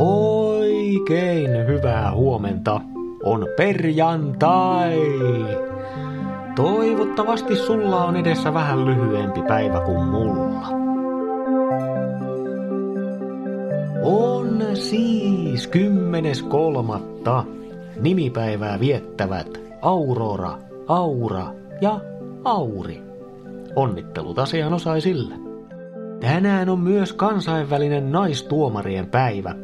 Oikein hyvää huomenta. On perjantai. Toivottavasti sulla on edessä vähän lyhyempi päivä kuin mulla. On siis kymmenes kolmatta. Nimipäivää viettävät Aurora, Aura ja Auri. Onnittelut asianosaisille. Tänään on myös kansainvälinen naistuomarien päivä.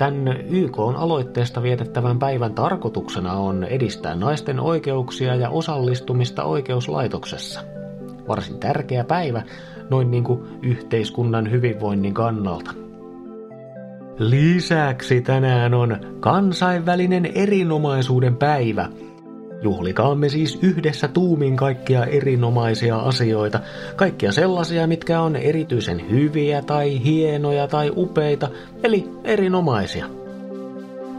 Tämän YK on aloitteesta vietettävän päivän tarkoituksena on edistää naisten oikeuksia ja osallistumista oikeuslaitoksessa. Varsin tärkeä päivä noin niin kuin yhteiskunnan hyvinvoinnin kannalta. Lisäksi tänään on kansainvälinen erinomaisuuden päivä – Juhlikaamme siis yhdessä tuumin kaikkia erinomaisia asioita, kaikkia sellaisia, mitkä on erityisen hyviä tai hienoja tai upeita, eli erinomaisia.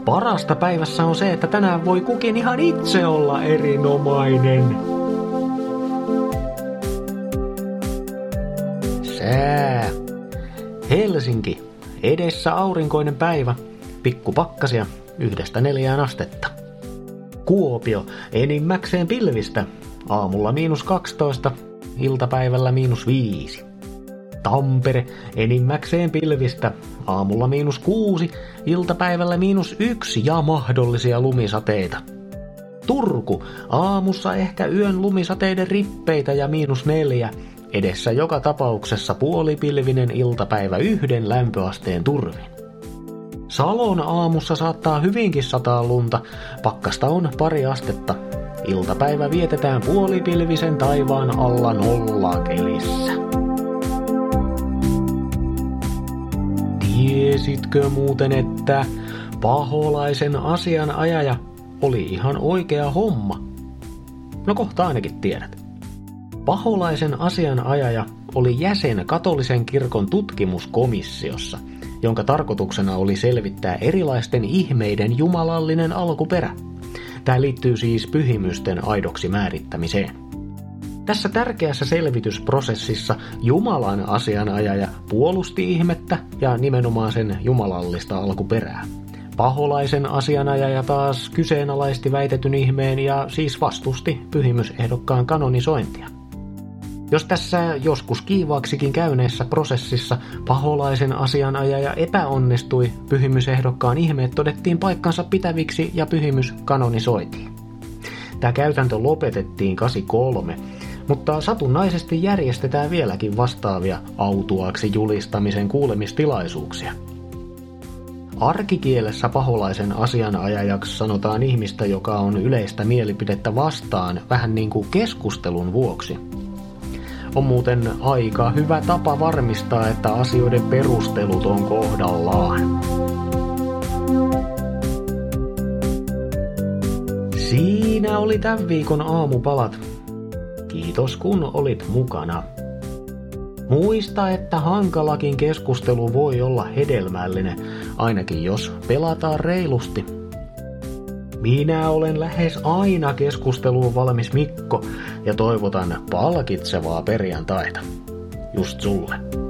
Parasta päivässä on se, että tänään voi kukin ihan itse olla erinomainen. Sää. Helsinki. Edessä aurinkoinen päivä. Pikkupakkasia yhdestä neljään astetta. Kuopio enimmäkseen pilvistä. Aamulla miinus 12, iltapäivällä miinus 5. Tampere enimmäkseen pilvistä. Aamulla miinus 6, iltapäivällä miinus 1 ja mahdollisia lumisateita. Turku, aamussa ehkä yön lumisateiden rippeitä ja miinus neljä. Edessä joka tapauksessa puolipilvinen iltapäivä yhden lämpöasteen turvin. Salon aamussa saattaa hyvinkin sataa lunta, pakkasta on pari astetta. Iltapäivä vietetään puolipilvisen taivaan alla nolla kelissä. Tiesitkö muuten, että paholaisen asianajaja oli ihan oikea homma? No kohta ainakin tiedät. Paholaisen asianajaja oli jäsen katolisen kirkon tutkimuskomissiossa – jonka tarkoituksena oli selvittää erilaisten ihmeiden jumalallinen alkuperä. Tämä liittyy siis pyhimysten aidoksi määrittämiseen. Tässä tärkeässä selvitysprosessissa Jumalan asianajaja puolusti ihmettä ja nimenomaan sen jumalallista alkuperää. Paholaisen asianajaja taas kyseenalaisti väitetyn ihmeen ja siis vastusti pyhimysehdokkaan kanonisointia. Jos tässä joskus kiivaaksikin käyneessä prosessissa paholaisen asianajaja epäonnistui, pyhimysehdokkaan ihmeet todettiin paikkansa pitäviksi ja pyhimys kanonisoitiin. Tämä käytäntö lopetettiin 83, mutta satunnaisesti järjestetään vieläkin vastaavia autuaksi julistamisen kuulemistilaisuuksia. Arkikielessä paholaisen asianajajaksi sanotaan ihmistä, joka on yleistä mielipidettä vastaan vähän niin kuin keskustelun vuoksi – on muuten aika hyvä tapa varmistaa, että asioiden perustelut on kohdallaan. Siinä oli tämän viikon aamupalat. Kiitos kun olit mukana. Muista, että hankalakin keskustelu voi olla hedelmällinen, ainakin jos pelataan reilusti. Minä olen lähes aina keskusteluun valmis Mikko ja toivotan palkitsevaa perjantaita. Just sulle.